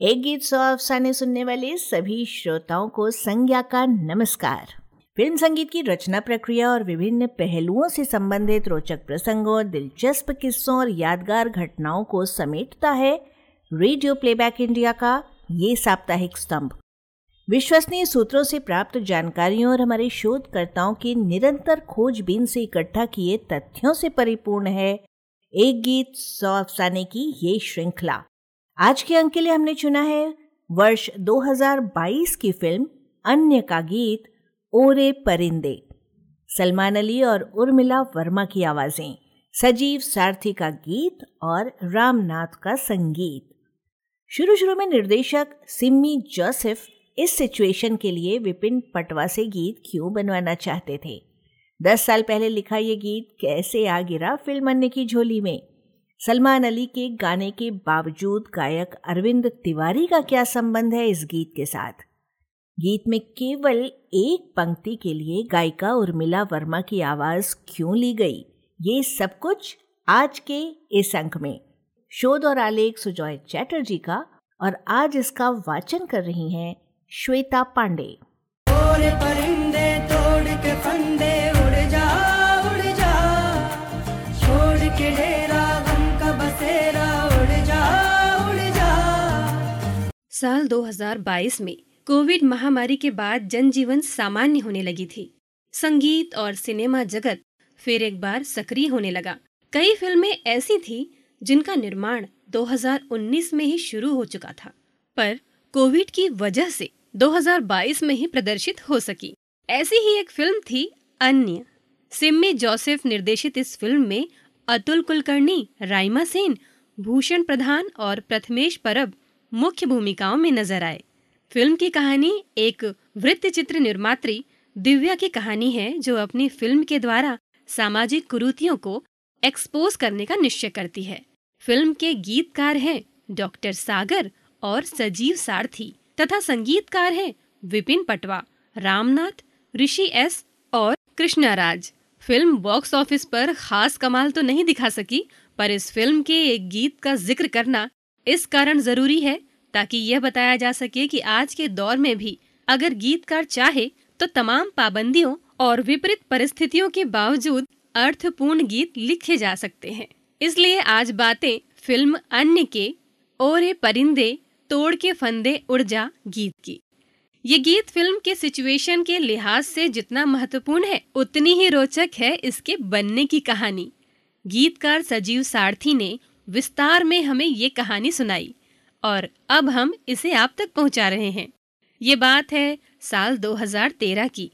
एक गीत सौ अफसाने सुनने वाले सभी श्रोताओं को संज्ञा का नमस्कार। फ़िल्म संगीत की रचना प्रक्रिया और विभिन्न पहलुओं से संबंधित रोचक प्रसंगों, दिलचस्प किस्सों और यादगार घटनाओं को समेटता है रेडियो प्लेबैक इंडिया का ये साप्ताहिक स्तंभ। विश्वसनीय सूत्रों से प्राप्त जानकारियों और हमारे शोधकर्ताओं की निरंतर खोजबीन से इकट्ठा किए तथ्यों से परिपूर्ण है एक गीत सौ अफसाने की ये श्रृंखला। आज के अंक के लिए हमने चुना है वर्ष 2022 की फ़िल्म अन्य का गीत ओरे परिंदे। सलमान अली और उर्मिला वर्मा की आवाज़ें, सजीव सारथी का गीत और रामनाथ का संगीत। शुरू शुरू में निर्देशक सिम्मी जोसेफ इस सिचुएशन के लिए विपिन पटवा से गीत क्यों बनवाना चाहते थे? दस साल पहले लिखा ये गीत कैसे आ गिरा फ़िल्म अन्य की झोली में? सलमान अली के गाने के बावजूद गायक अरविंद तिवारी का क्या संबंध है इस गीत के साथ? गीत में केवल एक पंक्ति के लिए गायिका उर्मिला वर्मा की आवाज़ क्यों ली गई? ये सब कुछ आज के इस अंक में। शोध और आलेख सुजॉय चैटर्जी का और आज इसका वाचन कर रही हैं श्वेता पांडे। तोड़ के फंदे साल 2022 में कोविड महामारी के बाद जनजीवन सामान्य होने लगी थी। संगीत और सिनेमा जगत फिर एक बार सक्रिय होने लगा। कई फ़िल्में ऐसी थी जिनका निर्माण 2019 में ही शुरू हो चुका था, पर कोविड की वजह से 2022 में ही प्रदर्शित हो सकी। ऐसी ही एक फ़िल्म थी अन्य। सिम्मी जोसेफ निर्देशित इस फ़िल्म में अतुल कुलकर्णी, राइमा सेन, भूषण प्रधान और प्रथमेश परब मुख्य भूमिकाओं में नज़र आए। फ़िल्म की कहानी एक वृत्त चित्र निर्मात्री दिव्या की कहानी है, जो अपनी फ़िल्म के द्वारा सामाजिक कुरूतियों को एक्सपोज करने का निश्चय करती है। फ़िल्म के गीतकार हैं डॉक्टर सागर और सजीव सारथी तथा संगीतकार हैं विपिन पटवा, रामनाथ, ऋषि एस और Krishna Raj film box office पर खास कमाल तो नहीं दिखा सकी, पर इस फ़िल्म के एक गीत का ज़िक्र करना इस कारण ज़रूरी है ताकि यह बताया जा सके कि आज के दौर में भी अगर गीतकार चाहे तो तमाम पाबंदियों और विपरीत परिस्थितियों के बावजूद अर्थपूर्ण गीत लिखे जा सकते हैं। इसलिए आज बातें फ़िल्म अन्य के और परिंदे तोड़ के फंदे उड़ जा गीत की। ये गीत फ़िल्म के सिचुएशन के लिहाज से जितना महत्वपूर्ण है, उतनी ही रोचक है इसके बनने की कहानी। गीतकार सजीव सारथी ने विस्तार में हमें ये कहानी सुनाई, और अब हम इसे आप तक पहुँचा रहे हैं। ये बात है साल 2013 की,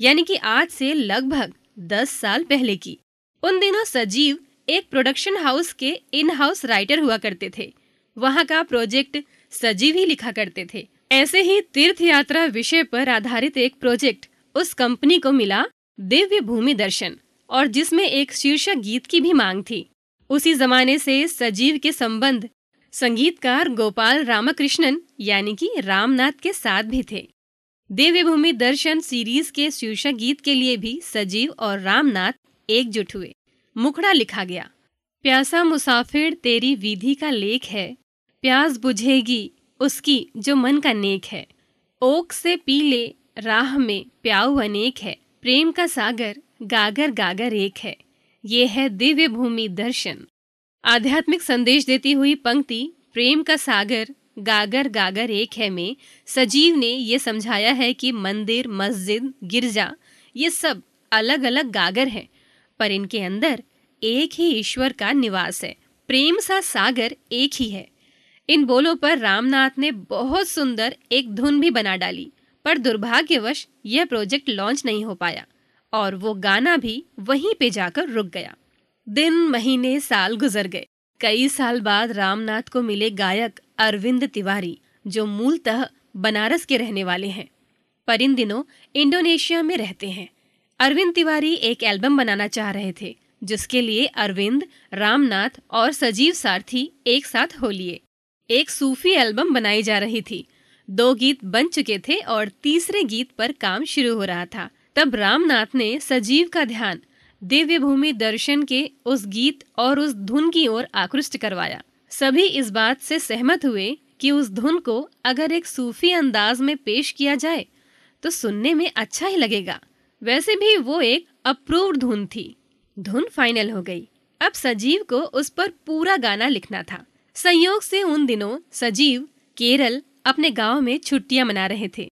यानी कि आज से लगभग 10 साल पहले की। उन दिनों सजीव एक प्रोडक्शन हाउस के इन हाउस राइटर हुआ करते थे। वहाँ का प्रोजेक्ट सजीव ही लिखा करते थे। ऐसे ही तीर्थ यात्रा विषय पर आधारित एक प्रोजेक्ट उस कंपनी को मिला दिव्य भूमि दर्शन, और जिसमें एक शीर्षक गीत की भी मांग थी। उसी जमाने से सजीव के संबंध संगीतकार गोपाल रामकृष्णन, यानी कि रामनाथ के साथ भी थे। दिव्य भूमि दर्शन सीरीज़ के शीर्षक गीत के लिए भी सजीव और रामनाथ एकजुट हुए। मुखड़ा लिखा गया, प्यासा मुसाफिर तेरी विधि का लेख है, प्यास बुझेगी उसकी जो मन का नेक है। ओक से पीले राह में प्याऊ अनेक है, प्रेम का सागर गागर गागर एक है। ये है दिव्य भूमि दर्शन। आध्यात्मिक संदेश देती हुई पंक्ति, प्रेम का सागर, गागर गागर एक है में, सजीव ने ये समझाया है कि मंदिर, मस्जिद, गिरजा, ये सब अलग अलग गागर हैं, पर इनके अंदर एक ही ईश्वर का निवास है। प्रेम सा सागर एक ही है। इन बोलों पर रामनाथ ने बहुत सुंदर एक धुन भी बना डाली, पर दुर्भाग्यवश यह प्रोजेक्ट लॉन्च नहीं हो पाया। और वो गाना भी वहीं पे जाकर रुक गया। दिन, महीने, साल गुजर गए। कई साल बाद रामनाथ को मिले गायक अरविंद तिवारी, जो मूलतः बनारस के रहने वाले हैं। पर इन दिनों इंडोनेशिया में रहते हैं। अरविंद तिवारी एक एल्बम बनाना चाह रहे थे, जिसके लिए अरविंद, रामनाथ और सजीव सारथी एक साथ हो लिए। एक सूफी एल्बम बनाई जा रही थी। दो गीत बन चुके थे और तीसरे गीत पर काम शुरू हो रहा था। तब रामनाथ ने सजीव का ध्यान दिव्य भूमि दर्शन के उस गीत और उस धुन की ओर आकृष्ट करवाया। सभी इस बात से सहमत हुए कि उस धुन को अगर एक सूफी अंदाज में पेश किया जाए तो सुनने में अच्छा ही लगेगा। वैसे भी वो एक अप्रूव्ड धुन थी। धुन फाइनल हो गई। अब सजीव को उस पर पूरा गाना लिखना था। संयोग से उन दिनों सजीव केरल अपने गाँव में छुट्टियाँ मना रहे थे।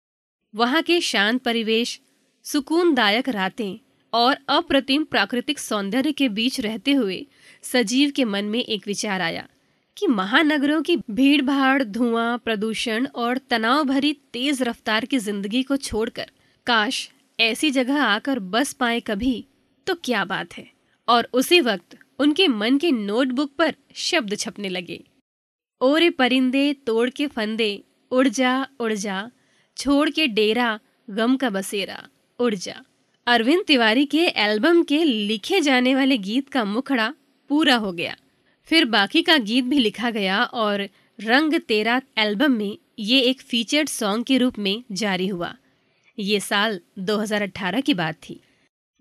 वहाँ के शांत परिवेश सुकूनदायक रातें और अप्रतिम प्राकृतिक सौंदर्य के बीच रहते हुए सजीव के मन में एक विचार आया कि महानगरों की भीड़ भाड़ धुआँ, प्रदूषण और तनाव भरी तेज रफ्तार की ज़िंदगी को छोड़कर काश ऐसी जगह आकर बस पाए कभी तो क्या बात है? और उसी वक्त उनके मन के नोटबुक पर शब्द छपने लगे। ओरे परिंदे, तोड़ के फंदे, उड़ जा उड़ जा, छोड़ के डेरा, गम का बसेरा। उड़ जा। अरविंद तिवारी के एल्बम के लिखे जाने वाले गीत का मुखड़ा पूरा हो गया। फिर बाकी का गीत भी लिखा गया और रंग तेरा एल्बम में ये एक फीचर्ड सॉन्ग के रूप में जारी हुआ। ये साल 2018 की बात थी।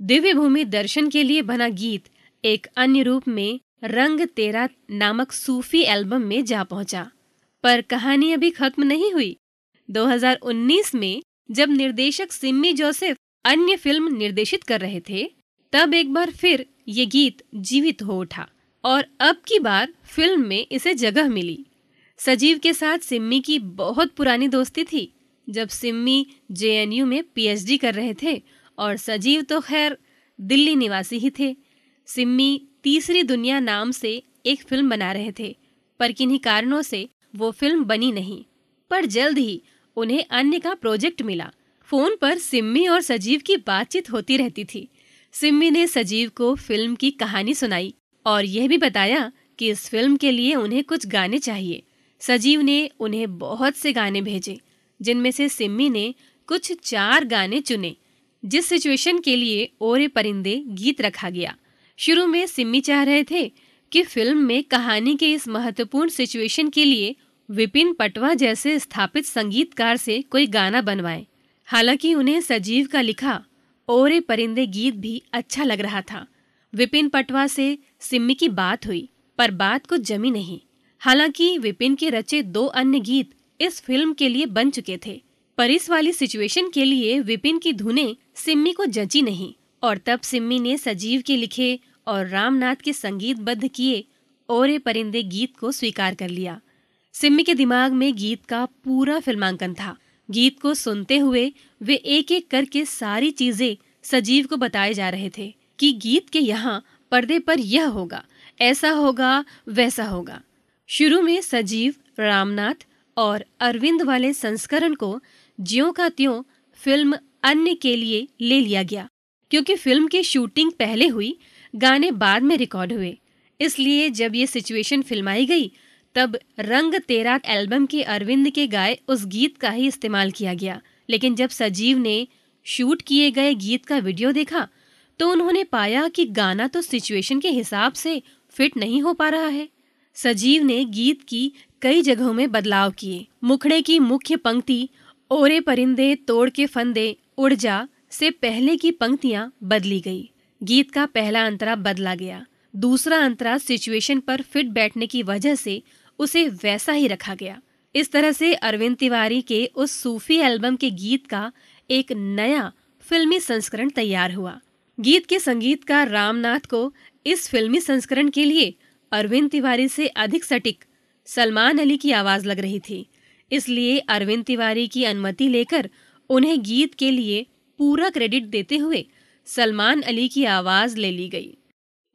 दिव्य भूमि दर्शन के लिए बना गीत एक अन्य रूप में रंग तेरा नामक सूफी एल्बम में जा पहुँचा। पर कहानी अभी खत्म नहीं हुई। 2019 में जब निर्देशक सिम्मी जोसेफ अन्य फ़िल्म निर्देशित कर रहे थे, तब एक बार फिर ये गीत जीवित हो उठा और अब की बार फ़िल्म में इसे जगह मिली। सजीव के साथ सिम्मी की बहुत पुरानी दोस्ती थी, जब सिम्मी जेएनयू में पीएचडी कर रहे थे और सजीव तो खैर दिल्ली निवासी ही थे। सिम्मी तीसरी दुनिया नाम से एक फ़िल्म बना रहे थे, पर किन्हीं कारणों से वो फ़िल्म बनी नहीं, पर जल्द ही उन्हें अन्य का प्रोजेक्ट मिला। फ़ोन पर सिम्मी और सजीव की बातचीत होती रहती थी। सिम्मी ने सजीव को फ़िल्म की कहानी सुनाई और यह भी बताया कि इस फ़िल्म के लिए उन्हें कुछ गाने चाहिए। सजीव ने उन्हें बहुत से गाने भेजे, जिनमें से सिम्मी ने कुछ चार गाने चुने, जिस सिचुएशन के लिए ओरे परिंदे गीत रखा गया। शुरू में सिम्मी चाह रहे थे कि फ़िल्म में कहानी के इस महत्वपूर्ण सिचुएशन के लिए विपिन पटवा जैसे स्थापित संगीतकार से कोई गाना बनवाए। हालाँकि उन्हें सजीव का लिखा ओरे परिंदे गीत भी अच्छा लग रहा था। विपिन पटवा से सिम्मी की बात हुई, पर बात को जमी नहीं। हालाँकि विपिन के रचे दो अन्य गीत इस फ़िल्म के लिए बन चुके थे, पर इस वाली सिचुएशन के लिए विपिन की धुने सिम्मी को जची नहीं, और तब सिम्मी ने सजीव के लिखे और रामनाथ के संगीतबद्ध किए ओरे परिंदे गीत को स्वीकार कर लिया। सिम्मी के दिमाग में गीत का पूरा फिल्मांकन था। गीत को सुनते हुए वे एक एक करके सारी चीज़ें सजीव को बताए जा रहे थे कि गीत के यहाँ पर्दे पर यह होगा, ऐसा होगा, वैसा होगा। शुरू में सजीव, रामनाथ और अरविंद वाले संस्करण को ज्यो का त्यों फ़िल्म अन्य के लिए ले लिया गया, क्योंकि फ़िल्म की शूटिंग पहले हुई, गाने बाद में रिकॉर्ड हुए। इसलिए जब ये सिचुएशन फिल्माई गई तब रंग तेरा एल्बम के अरविंद के गाए उस गीत का ही इस्तेमाल किया गया। लेकिन जब सजीव ने शूट किए गए गीत का वीडियो देखा तो उन्होंने पाया कि गाना तो सिचुएशन के हिसाब से फिट नहीं हो पा रहा है। सजीव ने गीत की कई जगहों में बदलाव किए। मुखड़े की मुख्य पंक्ति, ओरे परिंदे तोड़ के फंदे, उड़ जा, से पहले की पंक्तियाँ बदली गई। गीत का पहला अंतरा बदला गया। दूसरा अंतरा सिचुएशन पर फिट बैठने की वजह से उसे वैसा ही रखा गया। इस तरह से अरविंद तिवारी के उस सूफी एल्बम के गीत का एक नया फिल्मी संस्करण तैयार हुआ। गीत के संगीतकार रामनाथ को इस फिल्मी संस्करण के लिए अरविंद तिवारी से अधिक सटीक सलमान अली की आवाज़ लग रही थी। इसलिए अरविंद तिवारी की अनुमति लेकर उन्हें गीत के लिए पूरा क्रेडिट देते हुए सलमान अली की आवाज़ ले ली गई।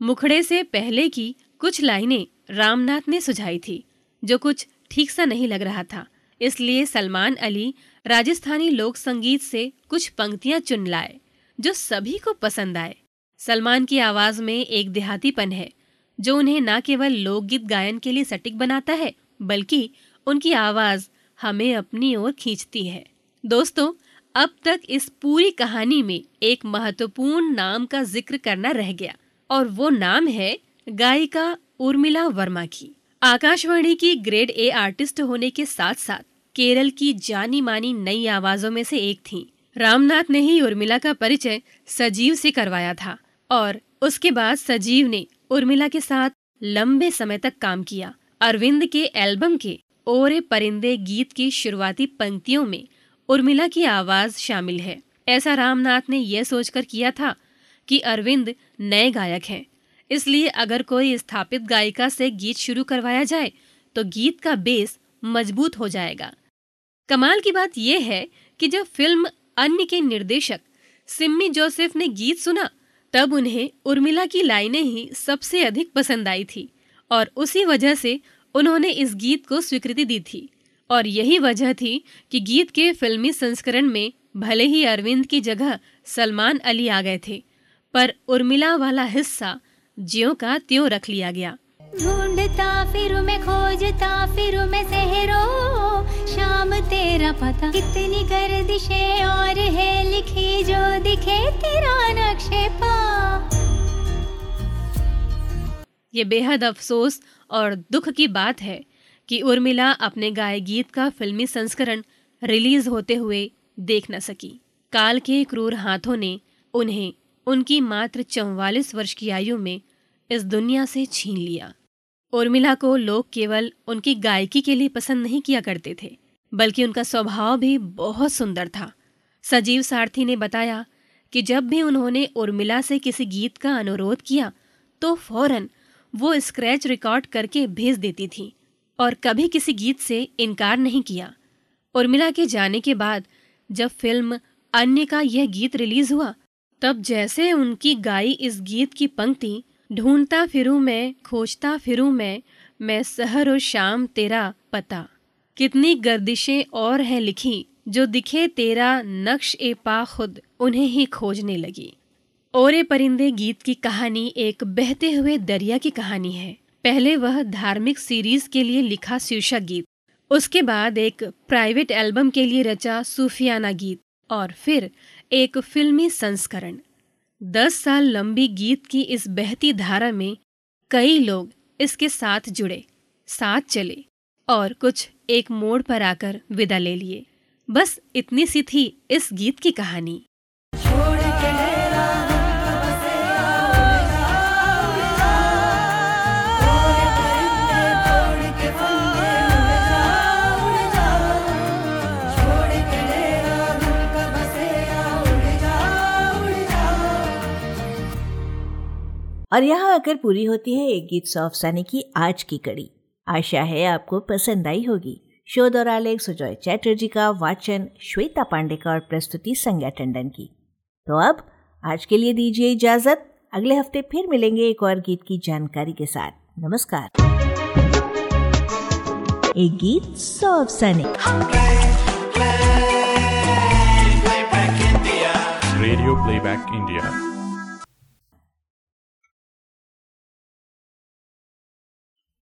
मुखड़े से पहले की कुछ लाइनें रामनाथ ने सुझाई थी। जो कुछ ठीक सा नहीं लग रहा था। इसलिए सलमान अली राजस्थानी लोक संगीत से कुछ पंक्तियाँ चुन लाए, जो सभी को पसंद आए। सलमान की आवाज़ में एक देहातीपन है, जो उन्हें न केवल लोकगीत गायन के लिए सटीक बनाता है, बल्कि उनकी आवाज़ हमें अपनी ओर खींचती है। दोस्तों, अब तक इस पूरी कहानी में एक महत्वपूर्ण नाम का ज़िक्र करना रह गया, और वो नाम है गायिका उर्मिला वर्मा की। आकाशवाणी की ग्रेड ए आर्टिस्ट होने के साथ साथ केरल की जानी मानी नई आवाजों में से एक थी। रामनाथ ने ही उर्मिला का परिचय सजीव से करवाया था और उसके बाद सजीव ने उर्मिला के साथ लंबे समय तक काम किया। अरविंद के एल्बम के ओरे परिंदे गीत की शुरुआती पंक्तियों में उर्मिला की आवाज़ शामिल है। ऐसा रामनाथ ने यह सोचकर किया था कि अरविंद नए गायक हैं। इसलिए अगर कोई स्थापित गायिका से गीत शुरू करवाया जाए तो गीत का बेस मज़बूत हो जाएगा। कमाल की बात यह है कि जब फ़िल्म अन्य के निर्देशक सिम्मी जोसेफ ने गीत सुना, तब उन्हें उर्मिला की लाइनें ही सबसे अधिक पसंद आई थी, और उसी वजह से उन्होंने इस गीत को स्वीकृति दी थी। और यही वजह थी कि गीत के फिल्मी संस्करण में भले ही अरविंद की जगह सलमान अली आ गए थे, पर उर्मिला वाला हिस्सा ज्यो का त्यों रख लिया गया। ढूंढता फिर मैं खोजता फिर मैं सहरो शाम तेरा पता। कितनी गर्दिशें और है लिखी जो दिखे तेरा नक्शे पा। ये बेहद अफसोस और दुख की बात है कि उर्मिला अपने गाय गीत का फिल्मी संस्करण रिलीज़ होते हुए देख न सकी। काल के क्रूर हाथों ने उन्हें उनकी मात्र चौवालीस वर्ष की आयु में इस दुनिया से छीन लिया। उर्मिला को लोग केवल उनकी गायकी के लिए पसंद नहीं किया करते थे, बल्कि उनका स्वभाव भी बहुत सुंदर था। सजीव सारथी ने बताया कि जब भी उन्होंने उर्मिला से किसी गीत का अनुरोध किया तो फ़ौरन वो स्क्रैच रिकॉर्ड करके भेज देती थी और कभी किसी गीत से इनकार नहीं किया। उर्मिला के जाने के बाद जब फ़िल्म अन्य का यह गीत रिलीज़ हुआ, तब जैसे उनकी गाई इस गीत की पंक्ति ढूंढता फिरूं मैं, खोजता फिरूं मैं मैं सहर और शाम तेरा पता। कितनी गर्दिशें और हैं लिखी, जो दिखे तेरा नक्श ए पा खुद, उन्हें ही खोजने लगी। ओरे परिंदे गीत की कहानी एक बहते हुए दरिया की कहानी है। पहले वह धार्मिक सीरीज़ के लिए लिखा शीर्षक गीत, उसके बाद एक प्राइवेट एल्बम के लिए रचा सूफियाना गीत, और फिर एक फिल्मी संस्करण। दस साल लंबी गीत की इस बहती धारा में कई लोग इसके साथ जुड़े, साथ चले और कुछ एक मोड़ पर आकर विदा ले लिए। बस इतनी सी थी इस गीत की कहानी। छोड़ के और यहाँ आकर पूरी होती है एक गीत सौ अफसाने की आज की कड़ी। आशा है आपको पसंद आई होगी। शोध और आलेख सुजॉय चैटर्जी का वाचन श्वेता पांडे का और प्रस्तुति संज्ञा टंडन की। तो अब आज के लिए दीजिए इजाज़त। अगले हफ़्ते फिर मिलेंगे एक और गीत की जानकारी के साथ। नमस्कार। एक गीत सौ अफसाने Radio Playback India.